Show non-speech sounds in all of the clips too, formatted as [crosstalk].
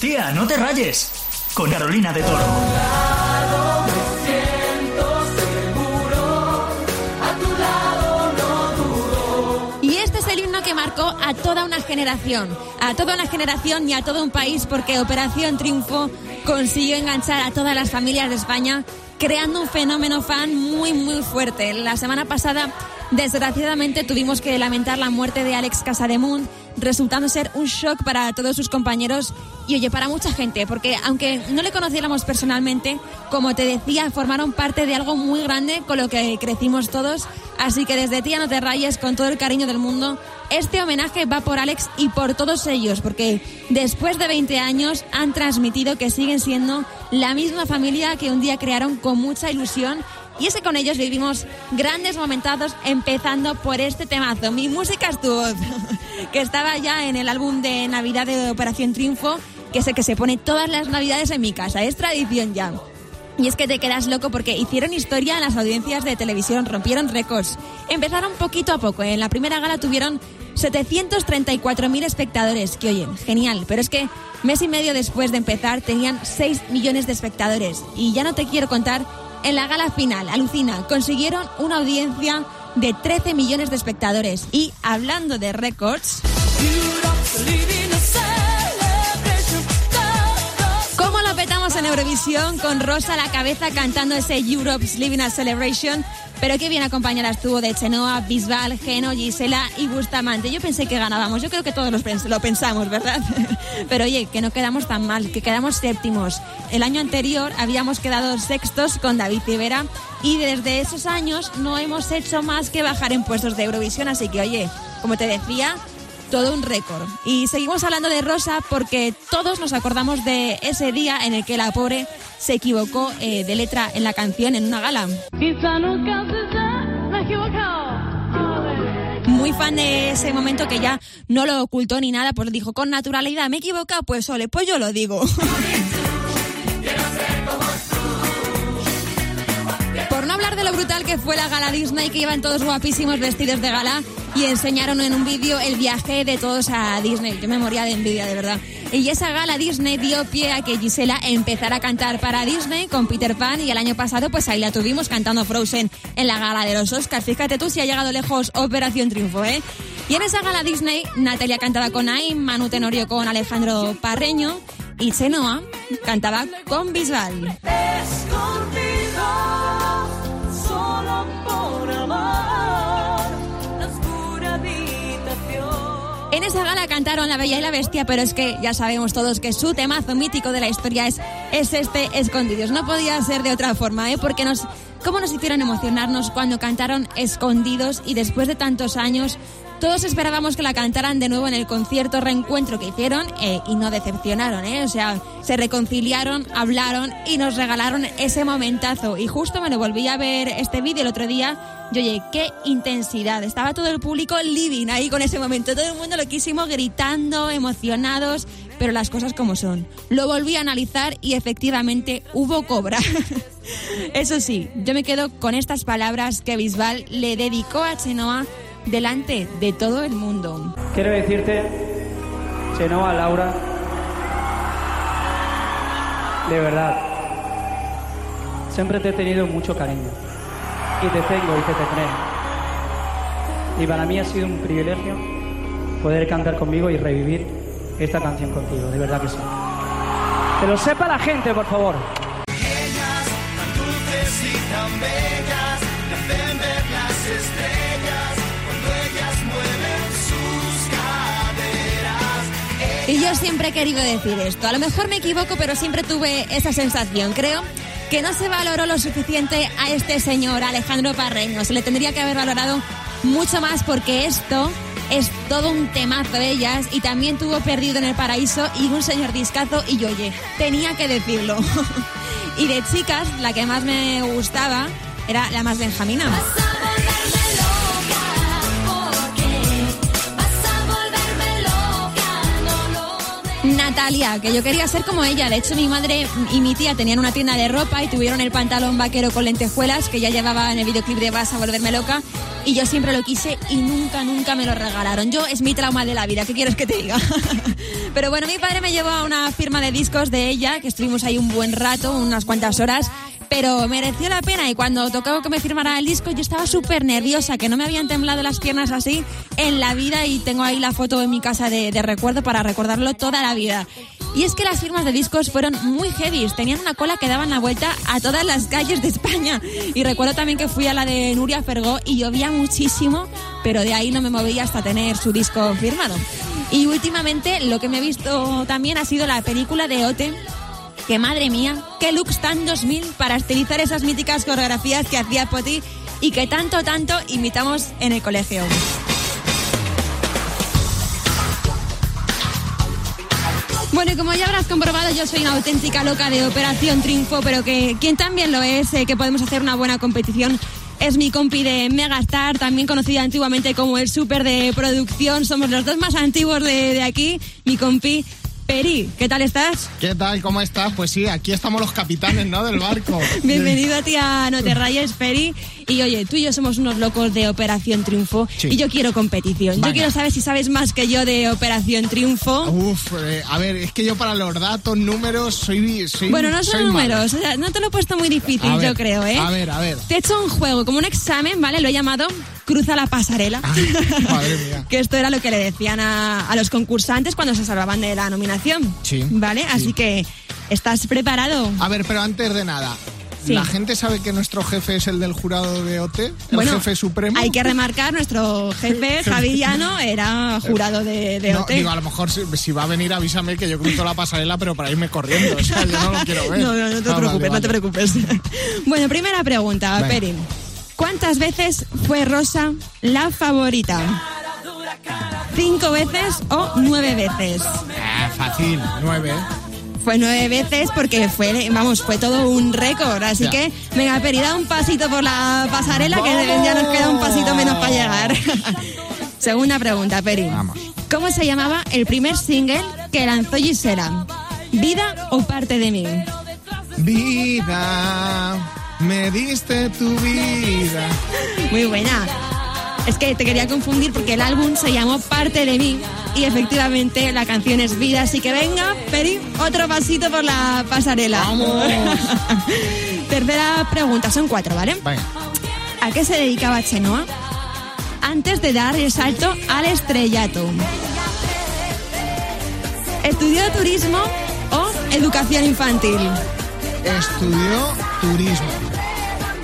Tía, no te rayes. Con Carolina de Toro. Y este es el himno que marcó a toda una generación, a toda una generación y a todo un país, porque Operación Triunfo consiguió enganchar a todas las familias de España, creando un fenómeno fan muy, muy fuerte. La semana pasada, desgraciadamente, tuvimos que lamentar la muerte de Alex Casademunt, resultando ser un shock para todos sus compañeros y, oye, para mucha gente, porque aunque no le conociéramos personalmente, como te decía, formaron parte de algo muy grande con lo que crecimos todos. Así que desde Tía No Te Rayes, con todo el cariño del mundo, este homenaje va por Alex y por todos ellos, porque después de 20 años han transmitido que siguen siendo la misma familia que un día crearon con mucha ilusión y es que con ellos vivimos grandes momentados, empezando por este temazo. Mi música es tu voz, [laughs] que estaba ya en el álbum de Navidad de Operación Triunfo, que es el que se pone todas las Navidades en mi casa. Es tradición ya. Y es que te quedas loco porque hicieron historia en las audiencias de televisión, rompieron récords. Empezaron poquito a poco. En la primera gala tuvieron 734.000 espectadores, que oyen, genial. Pero es que mes y medio después de empezar tenían 6 millones de espectadores. Y ya no te quiero contar en la gala final, alucina, consiguieron una audiencia de 13 millones de espectadores. Y hablando de récords... ¿Cómo lo petamos en Eurovisión con Rosa a la cabeza cantando ese Europe's Living a Celebration? Pero qué bien acompañada estuvo de Chenoa, Bisbal, Geno, Gisela y Bustamante. Yo pensé que ganábamos, yo creo que todos lo pensamos, ¿verdad? [laughs] Pero oye, que no quedamos tan mal, que quedamos séptimos. El año anterior habíamos quedado sextos con David Rivera y desde esos años no hemos hecho más que bajar en puestos de Eurovisión, así que oye, como te decía, todo un récord. Y seguimos hablando de Rosa porque todos nos acordamos de ese día en el que la pobre se equivocó eh, de letra en la canción en una gala. Muy fan de ese momento que ya no lo ocultó ni nada, pues dijo con naturalidad, me he equivocado, pues ole, pues yo lo digo. Por no hablar de lo brutal que fue la gala Disney, que iban todos guapísimos vestidos de gala y enseñaron en un vídeo el viaje de todos a Disney. Yo me moría de envidia, de verdad. Y esa gala Disney dio pie a que Gisela empezara a cantar para Disney con Peter Pan y el año pasado pues ahí la tuvimos cantando Frozen en la gala de los Oscars. Fíjate tú si ha llegado lejos Operación Triunfo, ¿eh? Y en esa gala Disney, Natalia cantaba con Aim, Manu Tenorio con Alejandro Parreño y Chenoa cantaba con Bisbal. En esa gala cantaron La Bella y la Bestia, pero es que ya sabemos todos que su temazo mítico de la historia es, es este Escondidos. No podía ser de otra forma, ¿eh? Porque nos, cómo nos hicieron emocionarnos cuando cantaron Escondidos y después de tantos años todos esperábamos que la cantaran de nuevo en el concierto reencuentro que hicieron eh, y no decepcionaron, ¿eh? O sea, se reconciliaron, hablaron y nos regalaron ese momentazo. Y justo me lo volví a ver este vídeo el otro día y oye, qué intensidad. Estaba todo el público living ahí con ese momento. Todo el mundo loquísimo, gritando, emocionados, pero las cosas como son. Lo volví a analizar y efectivamente hubo cobra. [laughs] Eso sí, yo me quedo con estas palabras que Bisbal le dedicó a Chenoa delante de todo el mundo. Quiero decirte, Chenoa, Laura, de verdad, siempre te he tenido mucho cariño. Y te tengo y te tendré. Y para mí ha sido un privilegio poder cantar conmigo y revivir esta canción contigo, de verdad que sí. Que lo sepa la gente, por favor. Y yo siempre he querido decir esto. A lo mejor me equivoco, pero siempre tuve esa sensación. Creo que no se valoró lo suficiente a este señor, Alejandro Parreño. Se le tendría que haber valorado mucho más porque esto es todo un temazo de ellas y también tuvo Perdido en el Paraíso y un señor discazo y yo, oye, tenía que decirlo. [laughs] y de chicas, la que más me gustaba era la más benjamina. Natalia, que yo quería ser como ella. De hecho, mi madre y mi tía tenían una tienda de ropa y tuvieron el pantalón vaquero con lentejuelas que ya llevaba en el videoclip de Vas a volverme loca. Y yo siempre lo quise y nunca, nunca me lo regalaron. Yo es mi trauma de la vida, ¿qué quieres que te diga? [laughs] Pero bueno, mi padre me llevó a una firma de discos de ella, que estuvimos ahí un buen rato, unas cuantas horas, pero mereció la pena y cuando tocó que me firmara el disco yo estaba súper nerviosa, que no me habían temblado las piernas así en la vida y tengo ahí la foto en mi casa de, de recuerdo para recordarlo toda la vida. Y es que las firmas de discos fueron muy heavy, tenían una cola que daban la vuelta a todas las calles de España. Y recuerdo también que fui a la de Nuria Fergó y llovía muchísimo, pero de ahí no me movía hasta tener su disco firmado. Y últimamente lo que me he visto también ha sido la película de Ote, que madre mía, qué looks tan 2000 para estilizar esas míticas coreografías que hacía Poti y que tanto, tanto imitamos en el colegio. Bueno, y como ya habrás comprobado, yo soy una auténtica loca de Operación Triunfo, pero que quien también lo es, eh, que podemos hacer una buena competición, es mi compi de Megastar, también conocida antiguamente como el Super de Producción. Somos los dos más antiguos de, de aquí, mi compi. Peri, ¿qué tal estás? ¿Qué tal? ¿Cómo estás? Pues sí, aquí estamos los capitanes, ¿no? Del barco. [laughs] Bienvenido a ti a No te rayes, Peri. Y oye, tú y yo somos unos locos de Operación Triunfo Sí. y yo quiero competición. Venga. Yo quiero saber si sabes más que yo de Operación Triunfo. Uf, eh, a ver, es que yo para los datos, números, soy. soy Bueno, no son números, o sea, no te lo he puesto muy difícil, ver, yo creo, ¿eh? a ver, a ver. Te he hecho un juego, como un examen, ¿vale? Lo he llamado Cruza la pasarela. Ay, madre mía. [laughs] que esto era lo que le decían a, a los concursantes cuando se salvaban de la nominación. Sí, ¿Vale? sí. Así que, ¿estás preparado? A ver, pero antes de nada. Sí. ¿La gente sabe que nuestro jefe es el del jurado de OT? ¿El Bueno, jefe supremo? Hay que remarcar, nuestro jefe, [laughs] Javi Llano, era jurado de, de No, OT. digo, a lo mejor si, si va a venir avísame que yo cruzo la pasarela, pero para irme corriendo. O sea, yo no lo quiero ver. [laughs] No, no, no te Ah, vale, preocupes, no te vale. preocupes. [laughs] bueno, primera pregunta. Perin. ¿Cuántas veces fue Rosa la favorita? ¿Cinco veces o nueve veces? Ah, fácil, nueve. Fue nueve veces porque fue, vamos, fue todo un récord. Así Ya. que, venga, Peri, da un pasito por la pasarela que ya nos queda un pasito menos para llegar. [laughs] Segunda pregunta, Peri. Vamos. ¿Cómo se llamaba el primer single que lanzó Gisela? ¿Vida o parte de mí? Vida, me diste tu vida. Muy buena. Es que te quería confundir porque el álbum se llamó Parte de mí y efectivamente la canción es Vida. Así que venga, Peri, otro pasito por la pasarela. Vamos. [laughs] Tercera pregunta, son cuatro, ¿vale? Venga. ¿A qué se dedicaba Chenoa antes de dar el salto al estrellato? ¿Estudió turismo o educación infantil? Estudió turismo.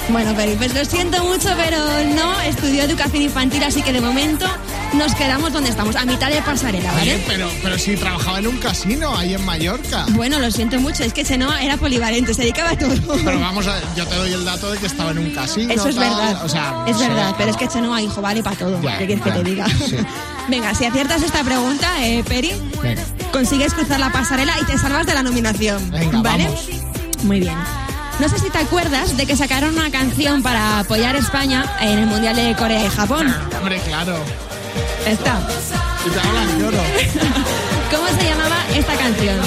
Bueno, Peri, pues lo siento mucho, pero no estudió educación infantil, así que de momento nos quedamos donde estamos, a mitad de pasarela, ¿vale? Oye, pero, pero si trabajaba en un casino ahí en Mallorca. Bueno, lo siento mucho, es que Chenoa era polivalente, se dedicaba a todo. Pero vamos a yo te doy el dato de que estaba en un casino. Eso es tal, verdad. O sea, es verdad, pero es que Chenoa, hijo, vale para todo. Ya, ¿Qué quieres que te diga? sí. [laughs] Venga, si aciertas esta pregunta, eh, Peri, Venga. consigues cruzar la pasarela y te salvas de la nominación. Venga, ¿Vale? vamos. Muy bien. No sé si te acuerdas de que sacaron una canción para apoyar a España en el Mundial de Corea y Japón. Hombre, claro. Esta. Y te hablan lloro. [laughs] ¿Cómo se llamaba esta canción?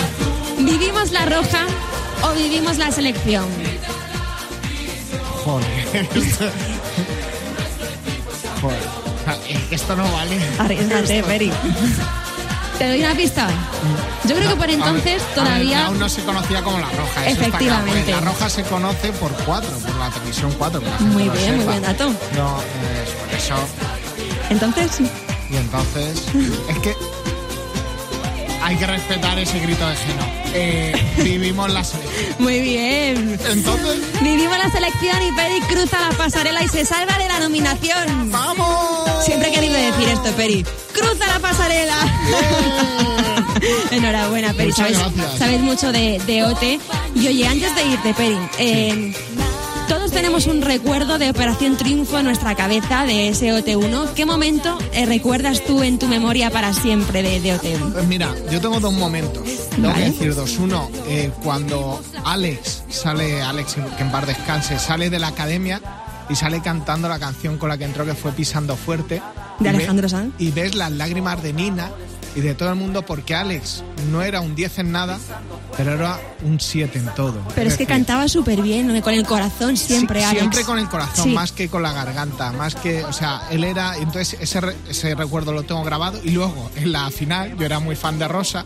¿Vivimos la roja o vivimos la selección? Joder. [laughs] Joder. Que esto no vale. Arriesgate, Peri. ¿Te doy una pista? Yo creo que por ver, entonces ver, todavía... aún no se conocía como la roja. eso está claro, Efectivamente. la roja se conoce por cuatro, por la televisión 4. Que la gente Muy bien, muy buen dato. No, por eso. Entonces, Y entonces, [laughs] es que hay que respetar ese grito de Geno. Eh, vivimos la selección. [laughs] muy bien. Entonces, Vivimos la selección y Peri cruza la pasarela y se salva de la nominación. ¡vamos! Siempre he querido decir esto, Peri. ¡Cruza la pasarela! [laughs] Enhorabuena, Peri. Sabes, mucho de, de OT. Y oye, antes de irte, Peri, eh, tenemos un recuerdo de Operación Triunfo en nuestra cabeza de ese OT1. ¿Qué momento eh, recuerdas tú en tu memoria para siempre de, de OT1? Pues mira, yo tengo dos momentos. Tengo Vale. que decir dos. Uno, eh, cuando Alex sale, Alex, que en par descanse, sale de la academia y sale cantando la canción con la que entró, que fue Pisando Fuerte. De Alejandro Sanz. Y ves las lágrimas de Nina y de todo el mundo porque Alex no era un 10 en nada, pero era un 7 en todo. Pero es que cantaba súper bien, con el corazón siempre, Sí, Alex. Siempre con el corazón, Sí. más que con la garganta, más que, o sea, él era, entonces ese, ese recuerdo lo tengo grabado y luego en la final yo era muy fan de Rosa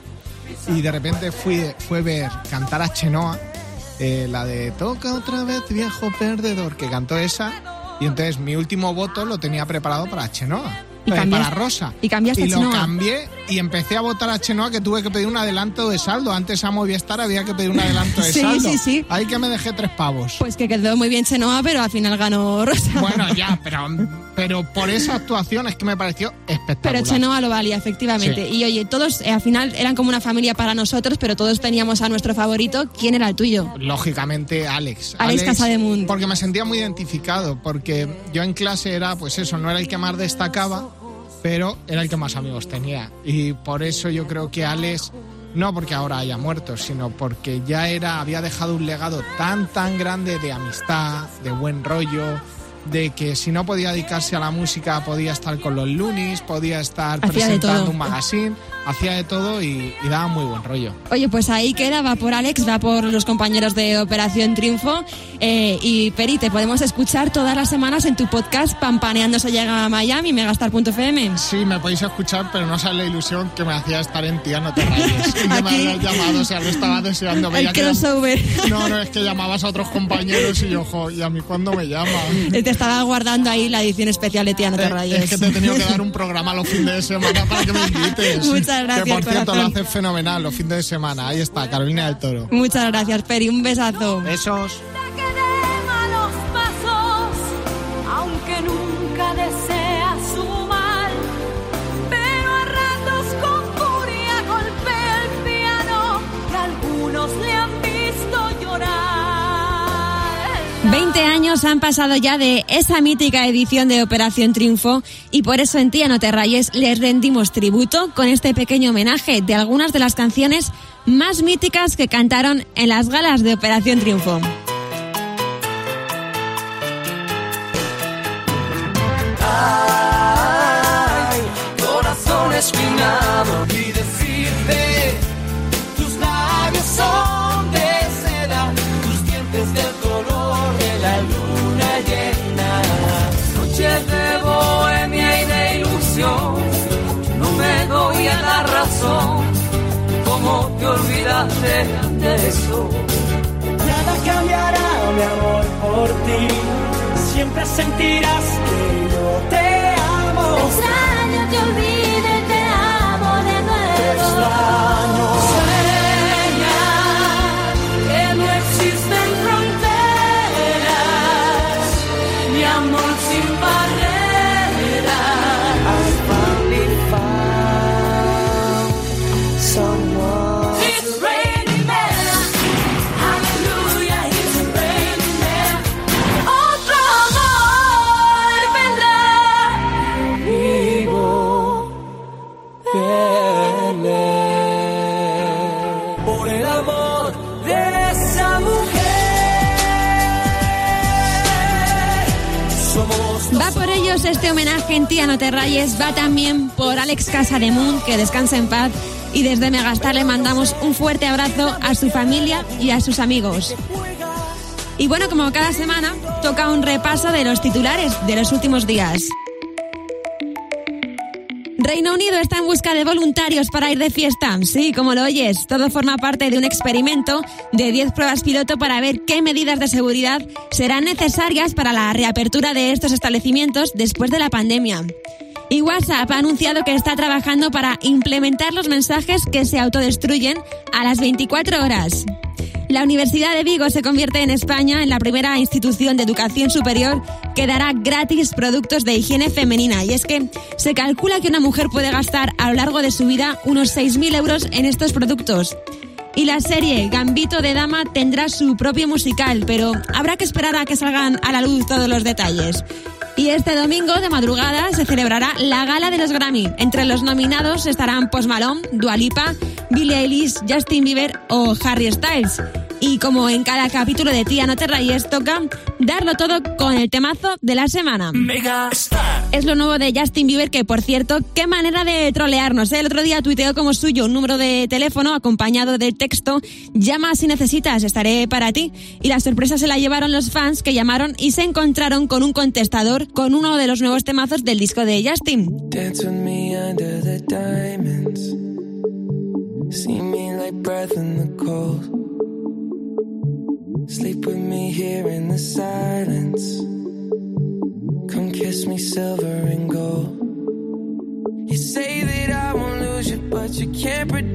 y de repente fui, fue a ver cantar a Chenoa, eh, la de Toca otra vez viejo perdedor, que cantó esa y entonces mi último voto lo tenía preparado para Chenoa. Y eh, para Rosa. y cambiaste a lo cambié y empecé a votar a Chenoa que tuve que pedir un adelanto de saldo. Antes a Movistar había que pedir un adelanto [laughs] de Sí, saldo. sí, sí. Ahí que me dejé tres pavos. Pues que quedó muy bien Chenoa, pero al final ganó Rosa. Bueno, ya, [laughs] pero, pero por esa actuación es que me pareció espectacular. Pero Chenoa lo valía, efectivamente. Sí. Y oye, todos eh, al final eran como una familia para nosotros, pero todos teníamos a nuestro favorito. ¿Quién era el tuyo? Lógicamente, Alex. Alex Casademunt. Porque me sentía muy identificado, porque yo en clase era, pues eso, no era el que más destacaba, pero era el que más amigos tenía. Y por eso yo creo que Alex, no porque ahora haya muerto, sino porque ya era, había dejado un legado tan, tan grande de amistad, de buen rollo, de que si no podía dedicarse a la música, podía estar con los Lunis, podía estar Hacía presentando un magazine, hacía de todo y, y daba muy buen rollo. Oye, pues ahí queda, va por Alex, va por los compañeros de Operación Triunfo. Eh, y Peri, te podemos escuchar todas las semanas en tu podcast Pampaneando se llega a Miami, megastar.fm. Sí, me podéis escuchar, pero no sabes la ilusión que me hacía estar en Tía No Te Rayes. [laughs] Y que me habías llamado, o sea, lo estaba deseando. Veía El que crossover. No, no, es que llamabas a otros compañeros y yo, jo, ¿y a mí cuándo me llama? [laughs] Te estaba guardando ahí la edición especial de Tía No Te Eh, Rayes. Es que te he tenido que dar un programa los fines de semana para que me invites. [laughs] Muchas gracias, Que por cierto, lo haces fenomenal los fines de semana. Ahí está, Carolina del Toro. Muchas gracias, Peri. Un besazo. Besos. 20 años han pasado ya de esa mítica edición de Operación Triunfo y por eso en Tía No Te Rayes les rendimos tributo con este pequeño homenaje de algunas de las canciones más míticas que cantaron en las galas de Operación Triunfo. Ay, corazón espinado olvidaste de eso. Nada cambiará, mi amor, por ti. Siempre sentirás que yo te amo. Extraño, te olvido No Te Rayes, va también por Alex Casademunt, que descansa en paz, y desde Megastar le mandamos un fuerte abrazo a su familia y a sus amigos. Y bueno, como cada semana, toca un repaso de los titulares de los últimos días. Reino Unido está en busca de voluntarios para ir de fiesta. Sí, como lo oyes, todo forma parte de un experimento de 10 pruebas piloto para ver qué medidas de seguridad serán necesarias para la reapertura de estos establecimientos después de la pandemia. Y WhatsApp ha anunciado que está trabajando para implementar los mensajes que se autodestruyen a las 24 horas. La Universidad de Vigo se convierte en España en la primera institución de educación superior que dará gratis productos de higiene femenina. Y es que se calcula que una mujer puede gastar a lo largo de su vida unos 6.000 euros en estos productos. Y la serie Gambito de Dama tendrá su propio musical, pero habrá que esperar a que salgan a la luz todos los detalles. Y este domingo de madrugada se celebrará la gala de los Grammy. Entre los nominados estarán Post Malone, Dua Lipa, Billie Eilish, Justin Bieber o Harry Styles. Y como en cada capítulo de Tía No Te Rayes, toca darlo todo con el temazo de la semana. Mega Star. es lo nuevo de Justin Bieber, que por cierto, qué manera de trolearnos. ¿eh? El otro día tuiteó como suyo un número de teléfono acompañado del texto Llama si necesitas, estaré para ti. Y la sorpresa se la llevaron los fans que llamaron y se encontraron con un contestador con uno de los nuevos temazos del disco de Justin. Dance with me under the diamonds. See me like breath in the cold. Sleep with me here in the silence. Come kiss me silver and gold. You say that I won't lose you, but you can't predict